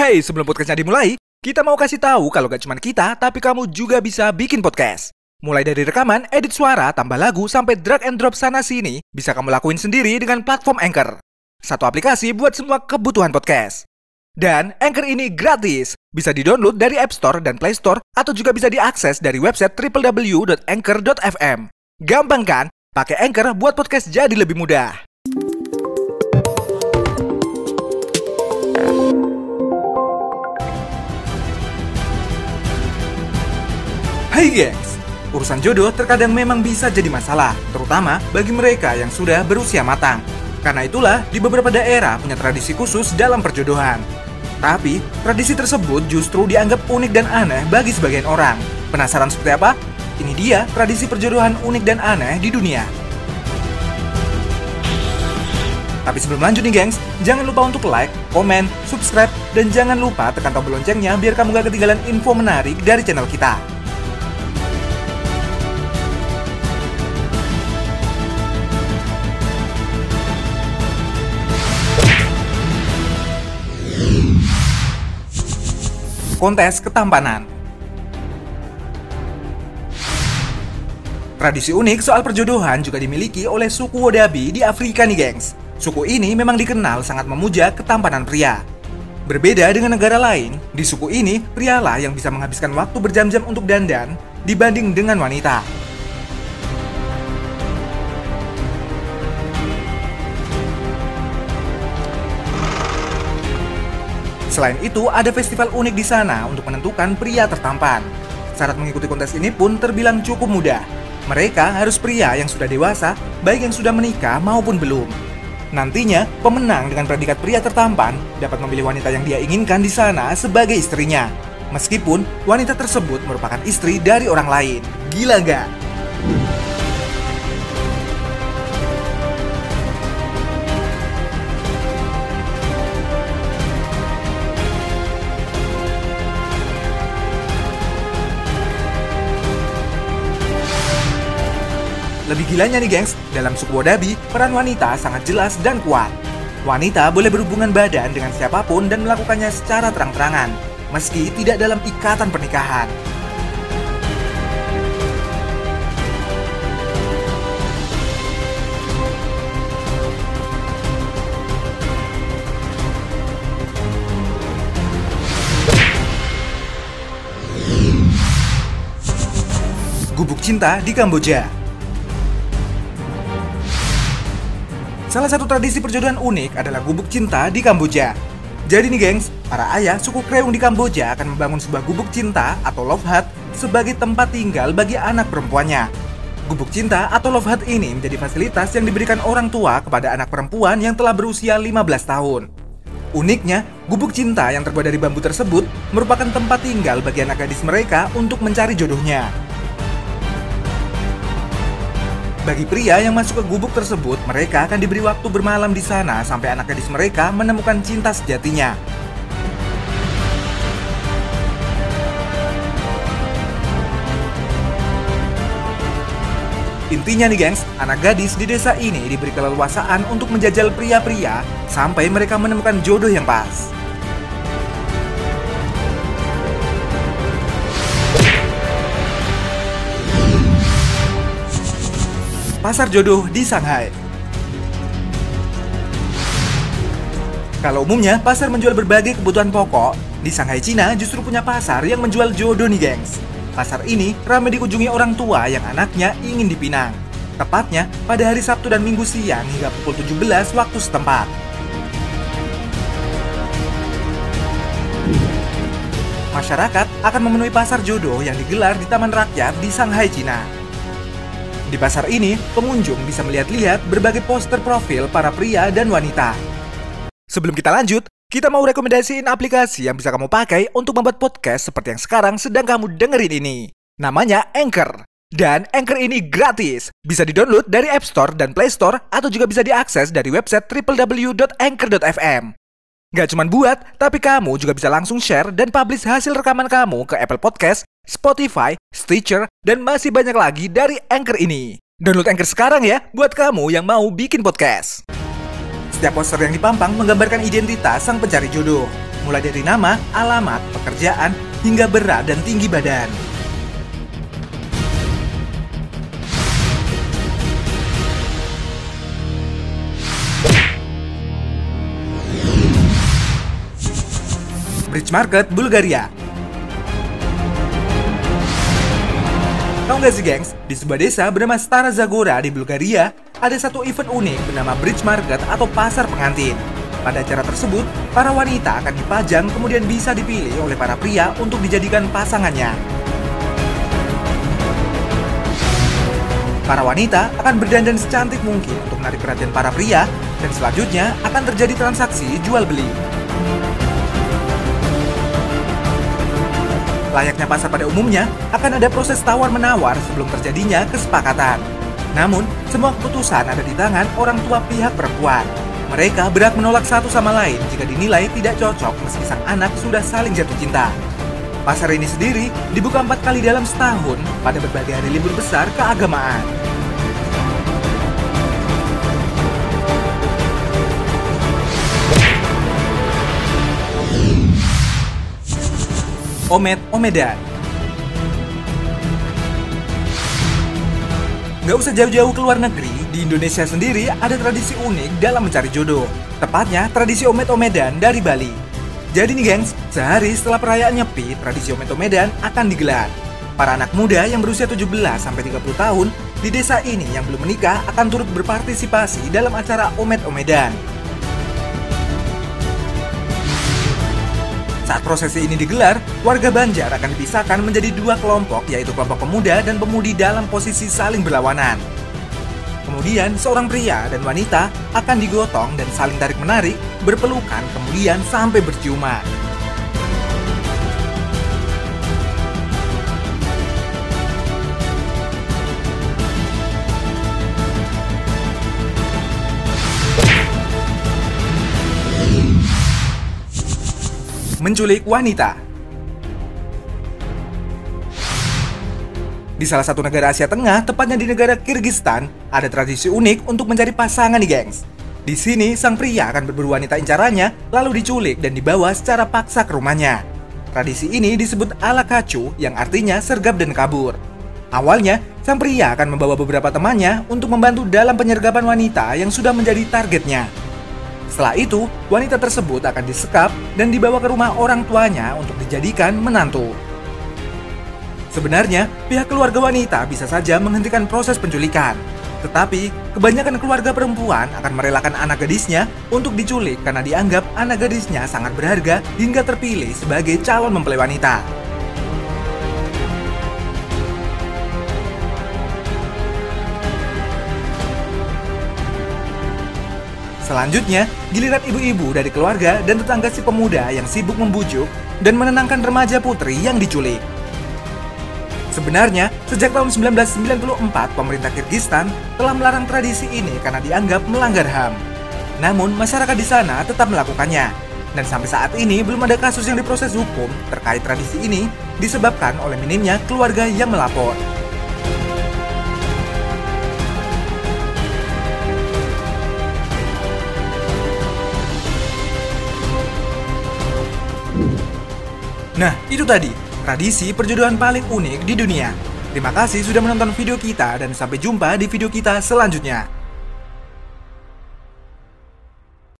Hey, sebelum podcastnya dimulai, kita mau kasih tahu kalau gak cuma kita, tapi kamu juga bisa bikin podcast. Mulai dari rekaman, edit suara, tambah lagu, sampai drag and drop sana sini, bisa kamu lakuin sendiri dengan platform Anchor. Satu aplikasi buat semua kebutuhan podcast. Dan Anchor ini gratis, bisa di-download dari App Store dan Play Store, atau juga bisa diakses dari website www.anchor.fm. Gampang kan? Pakai Anchor buat podcast jadi lebih mudah. Hai gengs, urusan jodoh terkadang memang bisa jadi masalah, terutama bagi mereka yang sudah berusia matang. Karena itulah, di beberapa daerah punya tradisi khusus dalam perjodohan. Tapi, tradisi tersebut justru dianggap unik dan aneh bagi sebagian orang. Penasaran seperti apa? Ini dia tradisi perjodohan unik dan aneh di dunia. Tapi sebelum lanjut nih gengs, jangan lupa untuk like, komen, subscribe, dan jangan lupa tekan tombol loncengnya biar kamu gak ketinggalan info menarik dari channel kita. Kontes ketampanan. Tradisi unik soal perjodohan juga dimiliki oleh suku Wodabi di Afrika nih gengs. Suku ini memang dikenal sangat memuja ketampanan pria. Berbeda dengan negara lain, di suku ini prialah yang bisa menghabiskan waktu berjam-jam untuk dandan dibanding dengan wanita. Selain itu, ada festival unik di sana untuk menentukan pria tertampan. Syarat mengikuti kontes ini pun terbilang cukup mudah. Mereka harus pria yang sudah dewasa, baik yang sudah menikah maupun belum. Nantinya, pemenang dengan predikat pria tertampan dapat memilih wanita yang dia inginkan di sana sebagai istrinya. Meskipun wanita tersebut merupakan istri dari orang lain. Gila gak? Lebih gilanya nih gengs, dalam suku Wodabi, peran wanita sangat jelas dan kuat. Wanita boleh berhubungan badan dengan siapa pun dan melakukannya secara terang-terangan, meski tidak dalam ikatan pernikahan. Gubuk cinta di Kamboja Salah satu tradisi perjodohan unik adalah gubuk cinta di Kamboja. Jadi nih gengs, para ayah suku Kreung di Kamboja akan membangun sebuah gubuk cinta atau love hut sebagai tempat tinggal bagi anak perempuannya. Gubuk cinta atau love hut ini menjadi fasilitas yang diberikan orang tua kepada anak perempuan yang telah berusia 15 tahun. Uniknya, gubuk cinta yang terbuat dari bambu tersebut merupakan tempat tinggal bagi anak gadis mereka untuk mencari jodohnya. Bagi pria yang masuk ke gubuk tersebut, mereka akan diberi waktu bermalam di sana sampai anak gadis mereka menemukan cinta sejatinya. Intinya nih gengs, anak gadis di desa ini diberi keleluasaan untuk menjajal pria-pria sampai mereka menemukan jodoh yang pas. Pasar Jodoh di Shanghai. Kalau umumnya pasar menjual berbagai kebutuhan pokok, di Shanghai Cina justru punya pasar yang menjual jodoh nih gengs. Pasar ini ramai dikunjungi orang tua yang anaknya ingin dipinang. Tepatnya pada hari Sabtu dan Minggu siang hingga pukul 17 waktu setempat. Masyarakat akan memenuhi pasar jodoh yang digelar di Taman Rakyat di Shanghai, Cina. Di pasar ini, pengunjung bisa melihat-lihat berbagai poster profil para pria dan wanita. Sebelum kita lanjut, kita mau rekomendasiin aplikasi yang bisa kamu pakai untuk membuat podcast seperti yang sekarang sedang kamu dengerin ini. Namanya Anchor. Dan Anchor ini gratis. Bisa di-download dari App Store dan Play Store atau juga bisa diakses dari website www.anchor.fm. Gak cuma buat, tapi kamu juga bisa langsung share dan publish hasil rekaman kamu ke Apple Podcast, Spotify, Stitcher, dan masih banyak lagi dari Anchor ini. Download Anchor sekarang ya, buat kamu yang mau bikin podcast. Setiap poster yang dipampang menggambarkan identitas sang pencari jodoh. mulai dari nama, alamat, pekerjaan, hingga berat dan tinggi badan. Bridge Market, Bulgaria. Tahu nggak sih gengs, di sebuah desa bernama Stara Zagora di Bulgaria, ada satu event unik bernama Bridge Market atau Pasar Pengantin. Pada acara tersebut, para wanita akan dipajang kemudian bisa dipilih oleh para pria untuk dijadikan pasangannya. Para wanita akan berdandan secantik mungkin untuk menarik perhatian para pria, dan selanjutnya akan terjadi transaksi jual-beli. Layaknya pasar pada umumnya, akan ada proses tawar-menawar sebelum terjadinya kesepakatan. Namun, semua keputusan ada di tangan orang tua pihak perempuan. Mereka berhak menolak satu sama lain jika dinilai tidak cocok meski sang anak sudah saling jatuh cinta. Pasar ini sendiri dibuka empat kali dalam setahun pada berbagai hari libur besar keagamaan. Omet Omedan. Gak usah jauh-jauh ke luar negeri, di Indonesia sendiri ada tradisi unik dalam mencari jodoh. Tepatnya tradisi Omet Omedan dari Bali. Jadi nih gengs, sehari setelah perayaan Nyepi, tradisi Omet Omedan akan digelar. Para anak muda yang berusia 17 sampai 30 tahun di desa ini yang belum menikah akan turut berpartisipasi dalam acara Omet Omedan. Saat prosesi ini digelar, warga Banjar akan dipisahkan menjadi dua kelompok, yaitu kelompok pemuda dan pemudi dalam posisi saling berlawanan. Kemudian, seorang pria dan wanita akan digotong dan saling tarik-menarik, berpelukan, kemudian sampai berciuman. Menculik wanita. Di salah satu negara Asia Tengah, tepatnya di negara Kyrgyzstan, ada tradisi unik untuk mencari pasangan nih gengs. Di sini, sang pria akan berburu wanita incarannya, lalu diculik dan dibawa secara paksa ke rumahnya. Tradisi ini disebut ala kacu, yang artinya sergap dan kabur. Awalnya, sang pria akan membawa beberapa temannya untuk membantu dalam penyergapan wanita yang sudah menjadi targetnya. Setelah itu, wanita tersebut akan disekap dan dibawa ke rumah orang tuanya untuk dijadikan menantu. Sebenarnya, pihak keluarga wanita bisa saja menghentikan proses penculikan. Tetapi, kebanyakan keluarga perempuan akan merelakan anak gadisnya untuk diculik karena dianggap anak gadisnya sangat berharga hingga terpilih sebagai calon mempelai wanita. Selanjutnya, giliran ibu-ibu dari keluarga dan tetangga si pemuda yang sibuk membujuk dan menenangkan remaja putri yang diculik. Sebenarnya, sejak tahun 1994, pemerintah Kyrgyzstan telah melarang tradisi ini karena dianggap melanggar HAM. Namun, masyarakat di sana tetap melakukannya. Dan sampai saat ini belum ada kasus yang diproses hukum terkait tradisi ini disebabkan oleh minimnya keluarga yang melapor. Nah, itu tadi tradisi perjodohan paling unik di dunia. Terima kasih sudah menonton video kita dan sampai jumpa di video kita selanjutnya.